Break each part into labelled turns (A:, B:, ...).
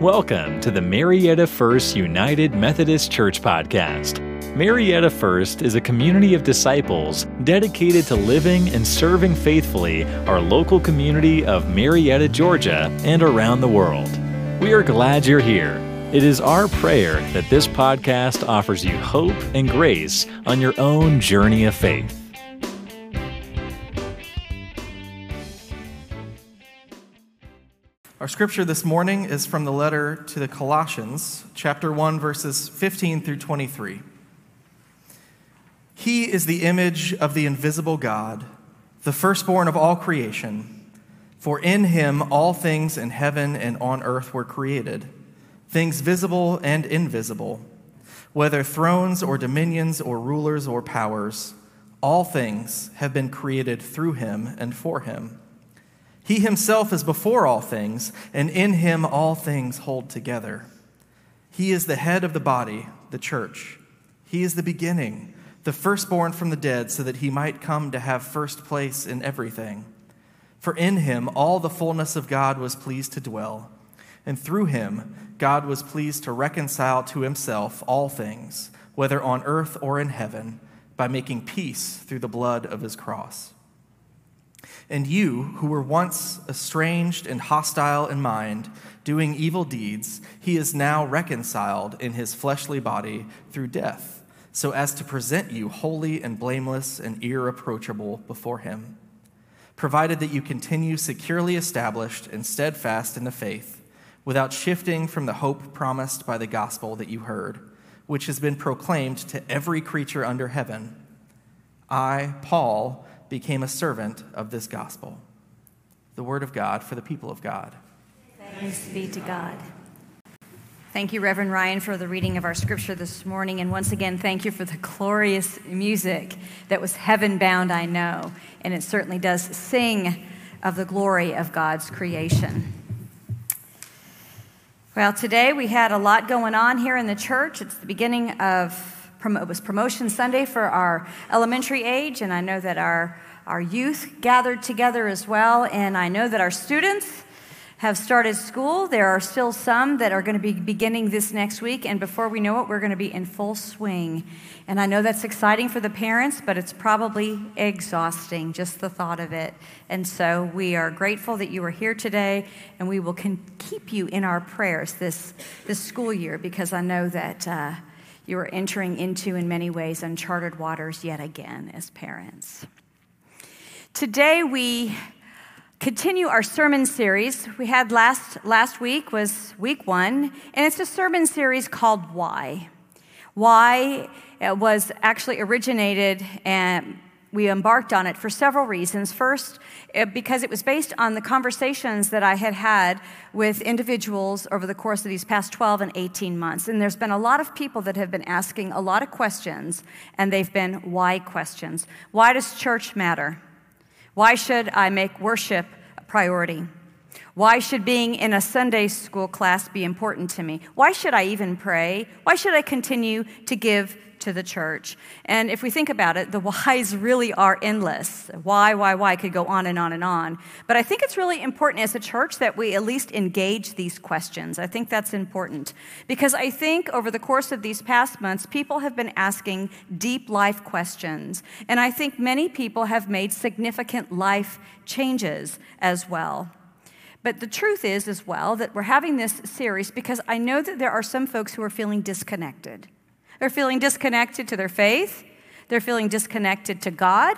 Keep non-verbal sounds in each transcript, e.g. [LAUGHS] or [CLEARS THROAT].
A: Welcome to the Marietta First United Methodist Church Podcast. Marietta First is a community of disciples dedicated to living and serving faithfully our local community of Marietta, Georgia, and around the world. We are glad you're here. It is our prayer that this podcast offers you hope and grace on your own journey of faith.
B: Our scripture this morning is from the letter to the Colossians, chapter 1, verses 15 through 23. He is the image of the invisible God, the firstborn of all creation. For in him all things in heaven and on earth were created, things visible and invisible, whether thrones or dominions or rulers or powers, all things have been created through him and for him. He himself is before all things, and in him all things hold together. He is the head of the body, the church. He is the beginning, the firstborn from the dead, so that he might come to have first place in everything. For in him all the fullness of God was pleased to dwell, and through him God was pleased to reconcile to himself all things, whether on earth or in heaven, by making peace through the blood of his cross. And you, who were once estranged and hostile in mind, doing evil deeds, he is now reconciled in his fleshly body through death, so as to present you holy and blameless and irreproachable before him. Provided that you continue securely established and steadfast in the faith, without shifting from the hope promised by the gospel that you heard, which has been proclaimed to every creature under heaven. I, Paul, became a servant of this gospel. The word of God for the people of God.
C: Thanks be to God. Thank you, Reverend Ryan, for the reading of our scripture this morning. And once again, thank you for the glorious music that was heaven bound, I know. And it certainly does sing of the glory of God's creation. Well, today we had a lot going on here in the church. It's the beginning of it was promotion Sunday for our elementary age, and I know that our, our youth gathered together as well, and I know that our students have started school. There are still some that are going to be beginning this next week, and before we know it, we're going to be in full swing. And I know that's exciting for the parents, but it's probably exhausting, just the thought of it. And so we are grateful that you are here today, and we will keep you in our prayers this, this school year because I know that. Uh, you are entering into, in many ways, uncharted waters yet again as parents. Today, we continue our sermon series. We had last, last week was week one, and it's a sermon series called Why. Why uh, was actually originated and we embarked on it for several reasons. First, eh, because it was based on the conversations that I had had with individuals over the course of these past 12 and 18 months. And there's been a lot of people that have been asking a lot of questions, and they've been why questions. Why does church matter? Why should I make worship a priority? Why should being in a Sunday school class be important to me? Why should I even pray? Why should I continue to give to the church. And if we think about it, the whys really are endless. Why, why, why could go on and on and on. But I think it's really important as a church that we at least engage these questions. I think that's important because I think over the course of these past months, people have been asking deep life questions. And I think many people have made significant life changes as well. But the truth is, as well, that we're having this series because I know that there are some folks who are feeling disconnected. They're feeling disconnected to their faith. They're feeling disconnected to God.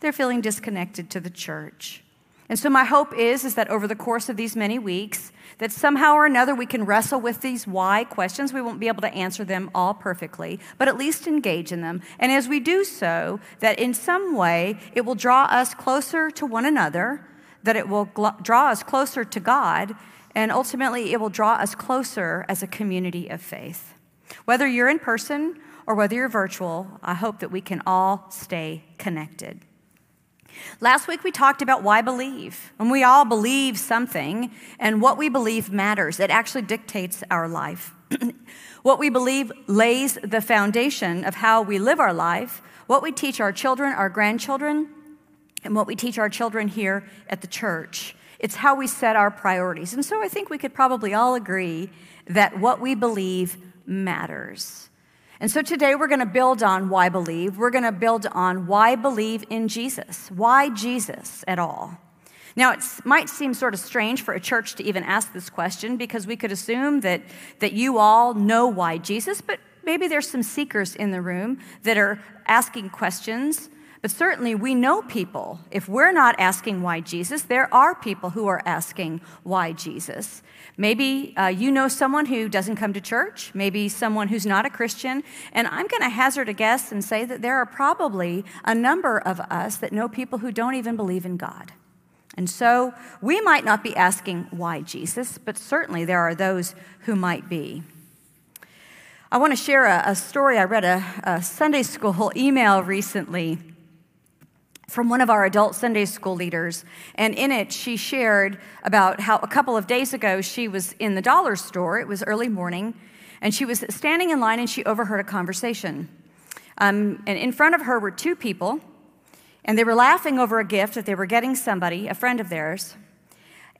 C: They're feeling disconnected to the church. And so my hope is, is that over the course of these many weeks, that somehow or another we can wrestle with these why questions. We won't be able to answer them all perfectly, but at least engage in them. And as we do so, that in some way it will draw us closer to one another, that it will gl- draw us closer to God, and ultimately it will draw us closer as a community of faith. Whether you're in person or whether you're virtual, I hope that we can all stay connected. Last week we talked about why believe. And we all believe something, and what we believe matters. It actually dictates our life. [CLEARS THROAT] what we believe lays the foundation of how we live our life, what we teach our children, our grandchildren, and what we teach our children here at the church. It's how we set our priorities. And so I think we could probably all agree that what we believe matters. And so today we're going to build on why believe. We're going to build on why believe in Jesus. Why Jesus at all? Now, it might seem sort of strange for a church to even ask this question because we could assume that, that you all know why Jesus, but maybe there's some seekers in the room that are asking questions but certainly, we know people. If we're not asking why Jesus, there are people who are asking why Jesus. Maybe uh, you know someone who doesn't come to church, maybe someone who's not a Christian, and I'm going to hazard a guess and say that there are probably a number of us that know people who don't even believe in God. And so we might not be asking why Jesus, but certainly there are those who might be. I want to share a, a story. I read a, a Sunday school [LAUGHS] email recently from one of our adult Sunday school leaders. And in it, she shared about how a couple of days ago she was in the dollar store. It was early morning, and she was standing in line and she overheard a conversation. Um, and in front of her were two people, and they were laughing over a gift that they were getting somebody, a friend of theirs.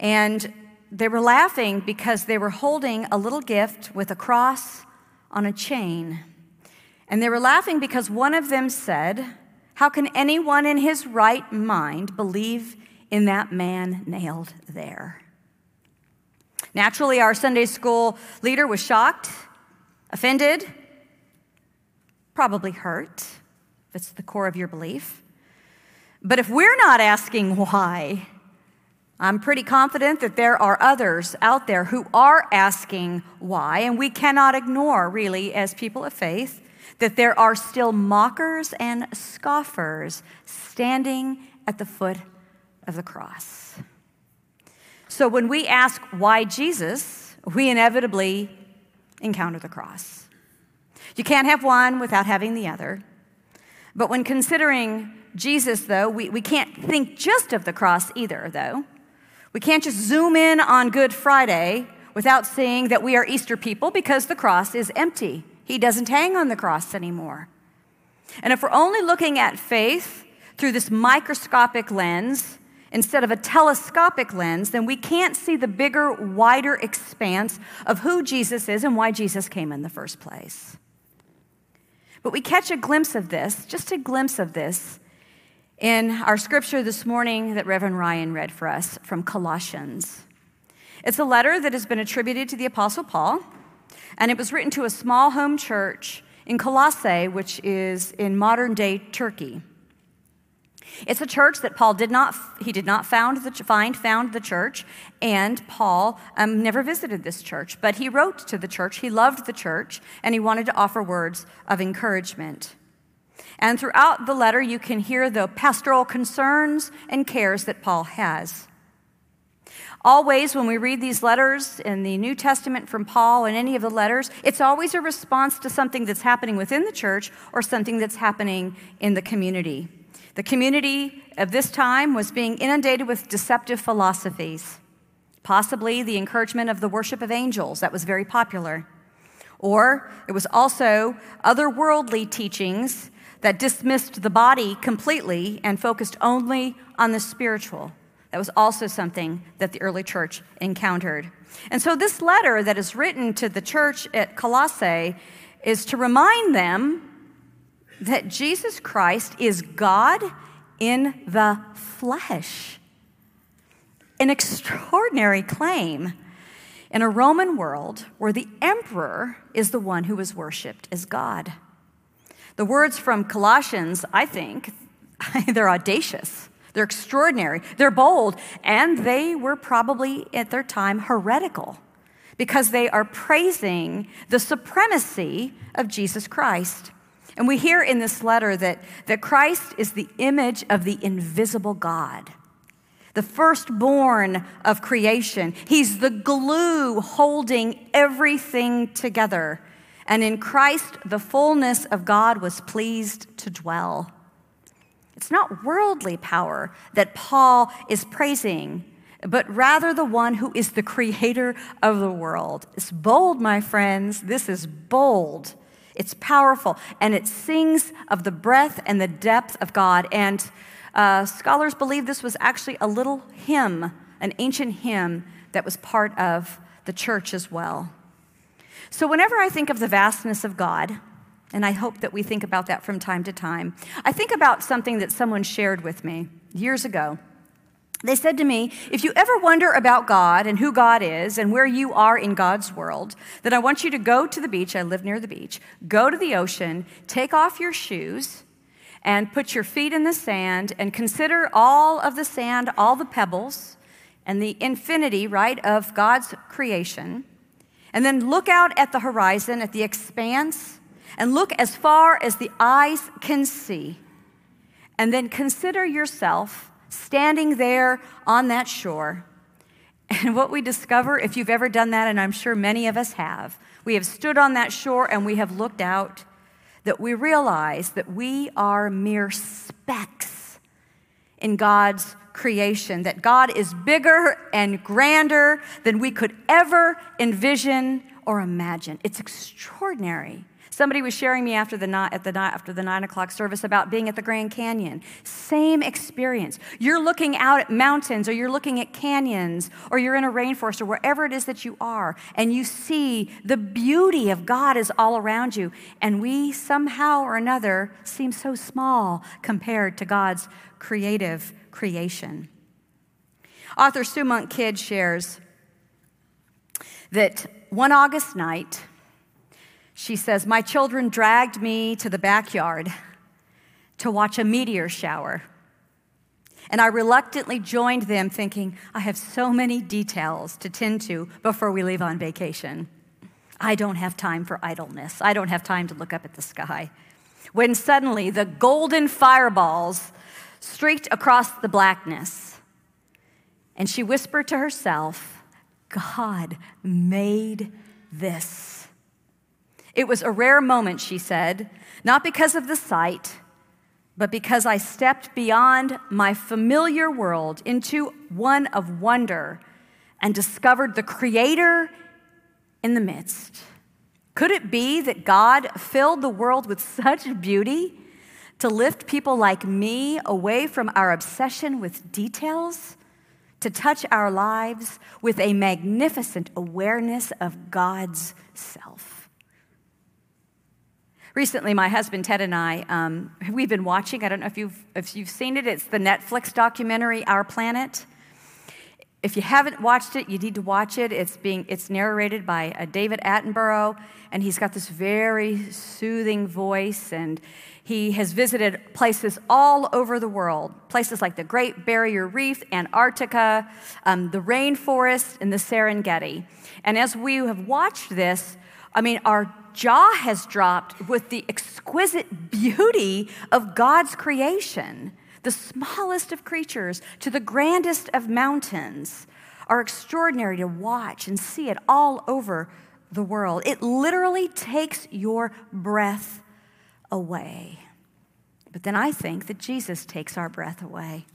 C: And they were laughing because they were holding a little gift with a cross on a chain. And they were laughing because one of them said, how can anyone in his right mind believe in that man nailed there? Naturally, our Sunday school leader was shocked, offended, probably hurt, if it's the core of your belief. But if we're not asking why, I'm pretty confident that there are others out there who are asking why, and we cannot ignore, really, as people of faith, that there are still mockers and scoffers standing at the foot of the cross. So when we ask why Jesus, we inevitably encounter the cross. You can't have one without having the other. But when considering Jesus, though, we, we can't think just of the cross either, though. We can't just zoom in on Good Friday without seeing that we are Easter people because the cross is empty. He doesn't hang on the cross anymore. And if we're only looking at faith through this microscopic lens instead of a telescopic lens, then we can't see the bigger, wider expanse of who Jesus is and why Jesus came in the first place. But we catch a glimpse of this, just a glimpse of this, in our scripture this morning that Reverend Ryan read for us from Colossians. It's a letter that has been attributed to the Apostle Paul and it was written to a small home church in Colossae, which is in modern day Turkey. It's a church that Paul did not, he did not found the, find, found the church, and Paul um, never visited this church, but he wrote to the church. He loved the church, and he wanted to offer words of encouragement. And throughout the letter, you can hear the pastoral concerns and cares that Paul has. Always, when we read these letters in the New Testament from Paul and any of the letters, it's always a response to something that's happening within the church or something that's happening in the community. The community of this time was being inundated with deceptive philosophies, possibly the encouragement of the worship of angels, that was very popular. Or it was also otherworldly teachings that dismissed the body completely and focused only on the spiritual. That was also something that the early church encountered. And so, this letter that is written to the church at Colossae is to remind them that Jesus Christ is God in the flesh. An extraordinary claim in a Roman world where the emperor is the one who is worshiped as God. The words from Colossians, I think, [LAUGHS] they're audacious. They're extraordinary, they're bold, and they were probably at their time heretical because they are praising the supremacy of Jesus Christ. And we hear in this letter that, that Christ is the image of the invisible God, the firstborn of creation. He's the glue holding everything together. And in Christ, the fullness of God was pleased to dwell. It's not worldly power that Paul is praising, but rather the one who is the creator of the world. It's bold, my friends. This is bold. It's powerful, and it sings of the breadth and the depth of God. And uh, scholars believe this was actually a little hymn an ancient hymn that was part of the church as well. So, whenever I think of the vastness of God, and I hope that we think about that from time to time, I think about something that someone shared with me years ago. They said to me, If you ever wonder about God and who God is and where you are in God's world, then I want you to go to the beach. I live near the beach. Go to the ocean, take off your shoes, and put your feet in the sand and consider all of the sand, all the pebbles, and the infinity, right, of God's creation. And then look out at the horizon, at the expanse, and look as far as the eyes can see. And then consider yourself standing there on that shore. And what we discover, if you've ever done that, and I'm sure many of us have, we have stood on that shore and we have looked out, that we realize that we are mere specks in God's creation, that God is bigger and grander than we could ever envision or imagine. It's extraordinary. Somebody was sharing me after the, at the, after the nine o'clock service about being at the Grand Canyon. Same experience. You're looking out at mountains, or you're looking at canyons, or you're in a rainforest, or wherever it is that you are, and you see the beauty of God is all around you. And we somehow or another seem so small compared to God's creative creation. Author Sue Monk Kidd shares that one August night, she says, My children dragged me to the backyard to watch a meteor shower. And I reluctantly joined them, thinking, I have so many details to tend to before we leave on vacation. I don't have time for idleness. I don't have time to look up at the sky. When suddenly the golden fireballs streaked across the blackness, and she whispered to herself, God made this. It was a rare moment, she said, not because of the sight, but because I stepped beyond my familiar world into one of wonder and discovered the Creator in the midst. Could it be that God filled the world with [LAUGHS] such beauty to lift people like me away from our obsession with details, to touch our lives with a magnificent awareness of God's self? Recently, my husband Ted and I, um, we've been watching, I don't know if you've, if you've seen it, it's the Netflix documentary, Our Planet. If you haven't watched it, you need to watch it. It's, being, it's narrated by uh, David Attenborough, and he's got this very soothing voice, and he has visited places all over the world, places like the Great Barrier Reef, Antarctica, um, the rainforest, and the Serengeti. And as we have watched this, I mean, our jaw has dropped with the exquisite beauty of God's creation. The smallest of creatures to the grandest of mountains are extraordinary to watch and see it all over the world. It literally takes your breath away. But then I think that Jesus takes our breath away.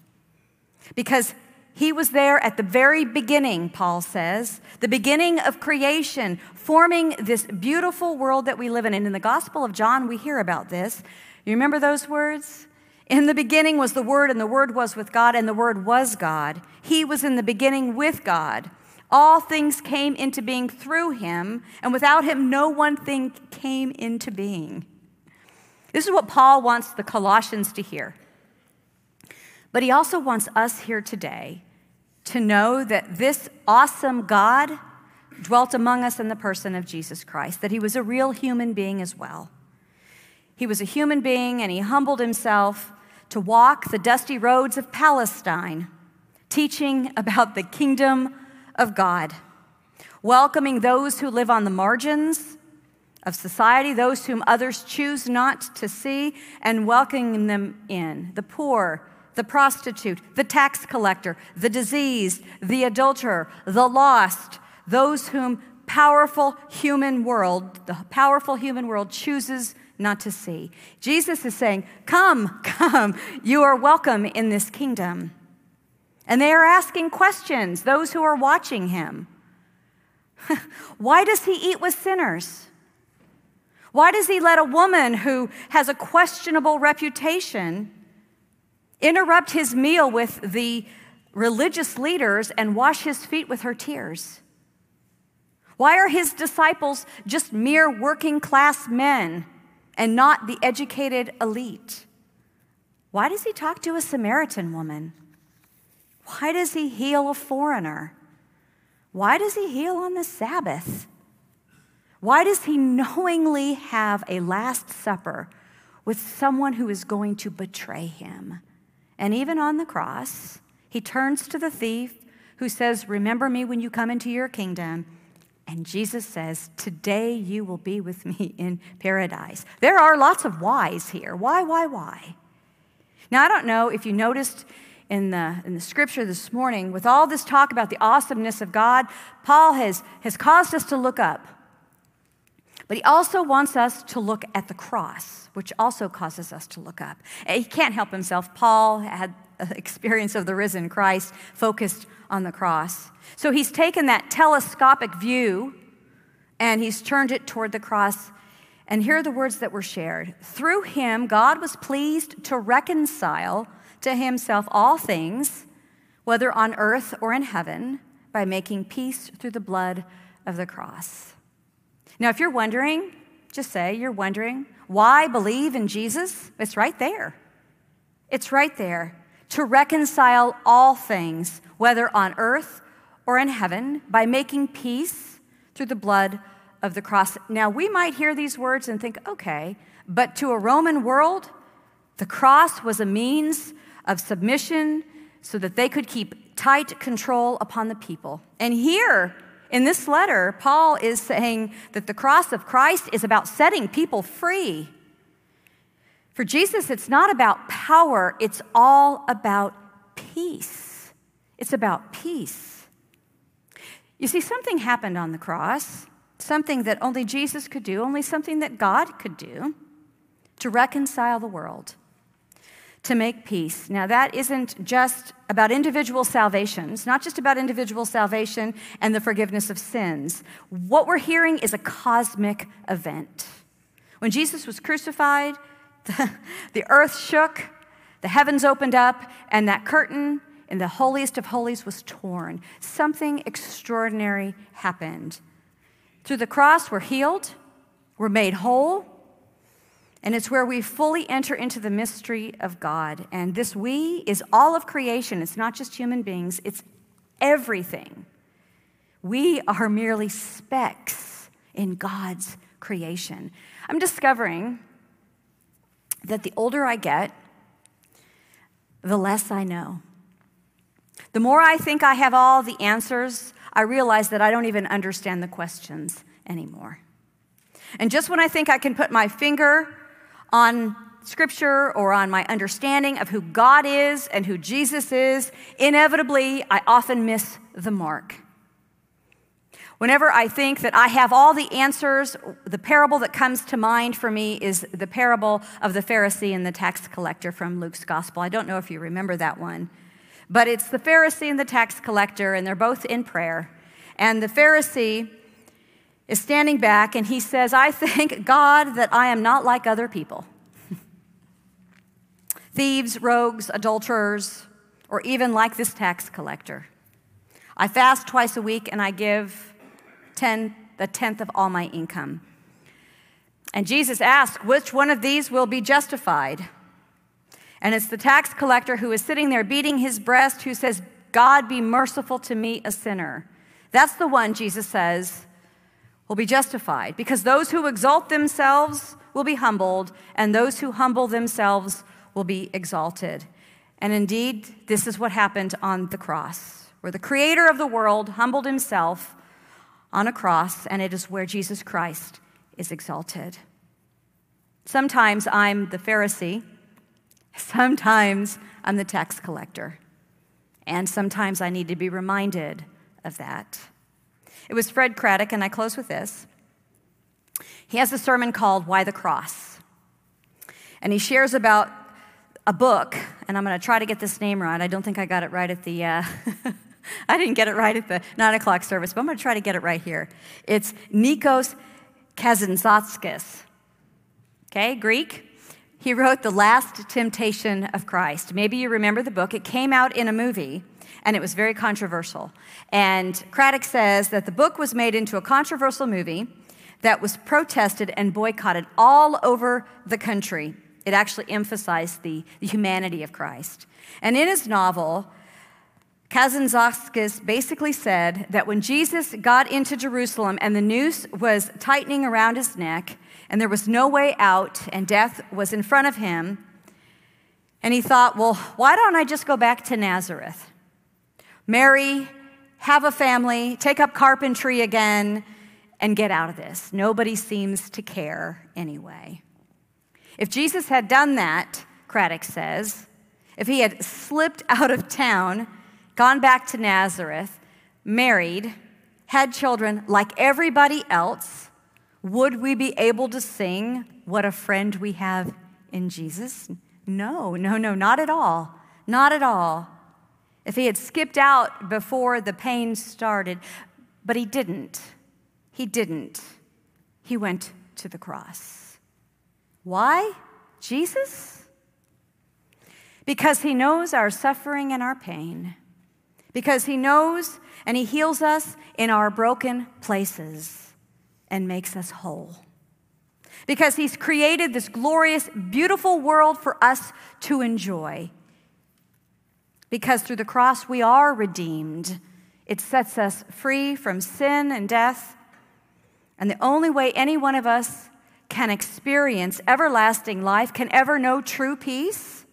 C: Because he was there at the very beginning, Paul says, the beginning of creation, forming this beautiful world that we live in. And in the Gospel of John, we hear about this. You remember those words? In the beginning was the Word, and the Word was with God, and the Word was God. He was in the beginning with God. All things came into being through him, and without him, no one thing came into being. This is what Paul wants the Colossians to hear. But he also wants us here today to know that this awesome God dwelt among us in the person of Jesus Christ, that he was a real human being as well. He was a human being and he humbled himself to walk the dusty roads of Palestine, teaching about the kingdom of God, welcoming those who live on the margins of society, those whom others choose not to see, and welcoming them in the poor, the prostitute, the tax collector, the diseased, the adulterer, the lost, those whom powerful human world, the powerful human world chooses not to see. Jesus is saying, Come, [LAUGHS] come, you are welcome in this kingdom. And they are asking questions, those who are watching him. [LAUGHS] Why does he eat with sinners? Why does he let a woman who has a questionable reputation interrupt his meal with the religious leaders and wash his feet with her tears? Why are his disciples just mere working class men and not the educated elite? Why does he talk to a Samaritan woman? Why does he heal a foreigner? Why does he heal on the Sabbath? Why does he knowingly have a Last Supper with someone who is going to betray him? And even on the cross, he turns to the thief who says, Remember me when you come into your kingdom. And Jesus says, Today you will be with me in paradise. There are lots of whys here. Why, why, why? Now, I don't know if you noticed in the, in the scripture this morning, with all this talk about the awesomeness of God, Paul has, has caused us to look up. But he also wants us to look at the cross, which also causes us to look up. Eh, he can't help himself. Paul had [LAUGHS] experience of the risen Christ focused on the cross. So he's taken that telescopic view and he's turned it toward the cross. And here are the words that were shared Through him, God was pleased to reconcile to himself all things, whether on earth or in heaven, by making peace through the blood of the cross. Now, if you're wondering, just say you're wondering, why believe in Jesus? It's right there. It's right there. To reconcile all things, whether on earth or in heaven, by making peace through the blood of the cross. Now, we might hear these words and think, okay, but to a Roman world, the cross was a means of submission so that they could keep tight control upon the people. And here, in this letter, Paul is saying that the cross of Christ is about setting people free. For Jesus, it's not about power, it's all about peace. It's about peace. You see, something happened on the cross, something that only Jesus could do, only something that God could do to reconcile the world to make peace. Now, that isn't just about individual salvation. It's not just about individual salvation and the forgiveness of sins. What we're hearing is a cosmic event. When Jesus was crucified, [LAUGHS] the, the earth shook, the heavens opened up, and that curtain in the holiest of holies was torn. Something extraordinary happened. Through the cross, we're healed, we're made whole, and it's where we fully enter into the mystery of God. And this we is all of creation. It's not just human beings, it's everything. We are merely specks in God's creation. I'm discovering that the older I get, the less I know. The more I think I have all the answers, I realize that I don't even understand the questions anymore. And just when I think I can put my finger on scripture or on my understanding of who God is and who Jesus is, inevitably, I often miss the mark. Whenever I think that I have all the answers, the parable that comes to mind for me is the parable of the Pharisee and the tax collector from Luke's gospel. I don't know if you remember that one, but it's the Pharisee and the tax collector, and they're both in prayer. And the Pharisee is standing back and he says, I thank [LAUGHS] God that I am not like other people [LAUGHS] thieves, rogues, adulterers, or even like this tax collector. I fast twice a week and I give ten, the tenth of all my income. And Jesus asks, which one of these will be justified? And it's the tax collector who is sitting there beating his breast who says, God be merciful to me, a sinner. That's the one, Jesus says, will be justified because those who exalt themselves will be humbled, and those who humble themselves will be exalted. And indeed, this is what happened on the cross, where the creator of the world humbled himself on a cross, and it is where Jesus Christ is exalted. Sometimes I'm the Pharisee, [LAUGHS] sometimes I'm the tax collector, and sometimes I need to be reminded of that. It was Fred Craddock, and I close with this. He has a sermon called Why the Cross. And he shares about a book, and I'm going to try to get this name right. I don't think I got it right at the, uh, [LAUGHS] I didn't get it right at the nine o'clock service, but I'm going to try to get it right here. It's Nikos Kazantzakis. Okay, Greek. He wrote The Last Temptation of Christ. Maybe you remember the book. It came out in a movie. And it was very controversial. And Craddock says that the book was made into a controversial movie that was protested and boycotted all over the country. It actually emphasized the, the humanity of Christ. And in his novel, Kazantzakis basically said that when Jesus got into Jerusalem and the noose was tightening around his neck and there was no way out and death was in front of him, and he thought, well, why don't I just go back to Nazareth? Marry, have a family, take up carpentry again, and get out of this. Nobody seems to care anyway. If Jesus had done that, Craddock says, if he had slipped out of town, gone back to Nazareth, married, had children like everybody else, would we be able to sing, What a Friend We Have in Jesus? No, no, no, not at all. Not at all. If he had skipped out before the pain started, but he didn't. He didn't. He went to the cross. Why? Jesus? Because he knows our suffering and our pain. Because he knows and he heals us in our broken places and makes us whole. Because he's created this glorious, beautiful world for us to enjoy. Because through the cross we are redeemed. It sets us free from sin and death. And the only way any one of us can experience everlasting life, can ever know true peace,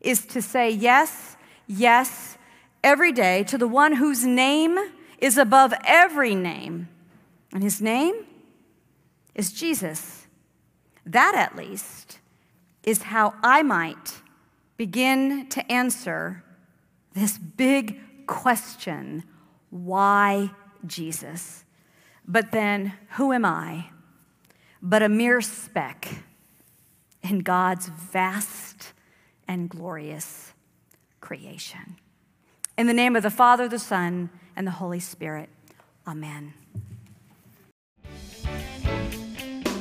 C: is to say yes, yes, every day to the one whose name is above every name. And his name is Jesus. That, at least, is how I might begin to answer this big question why Jesus? But then, who am I? But a mere speck in God's vast and glorious creation. In the name of the Father, the Son, and the Holy Spirit. Amen.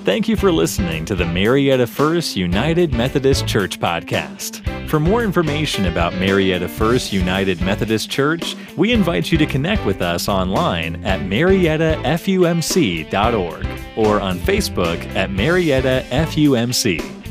A: Thank you for listening to the Marietta First United Methodist Church podcast. For more information about Marietta First United Methodist Church, we invite you to connect with us online at mariettafumc.org or on Facebook at Marietta FUMC.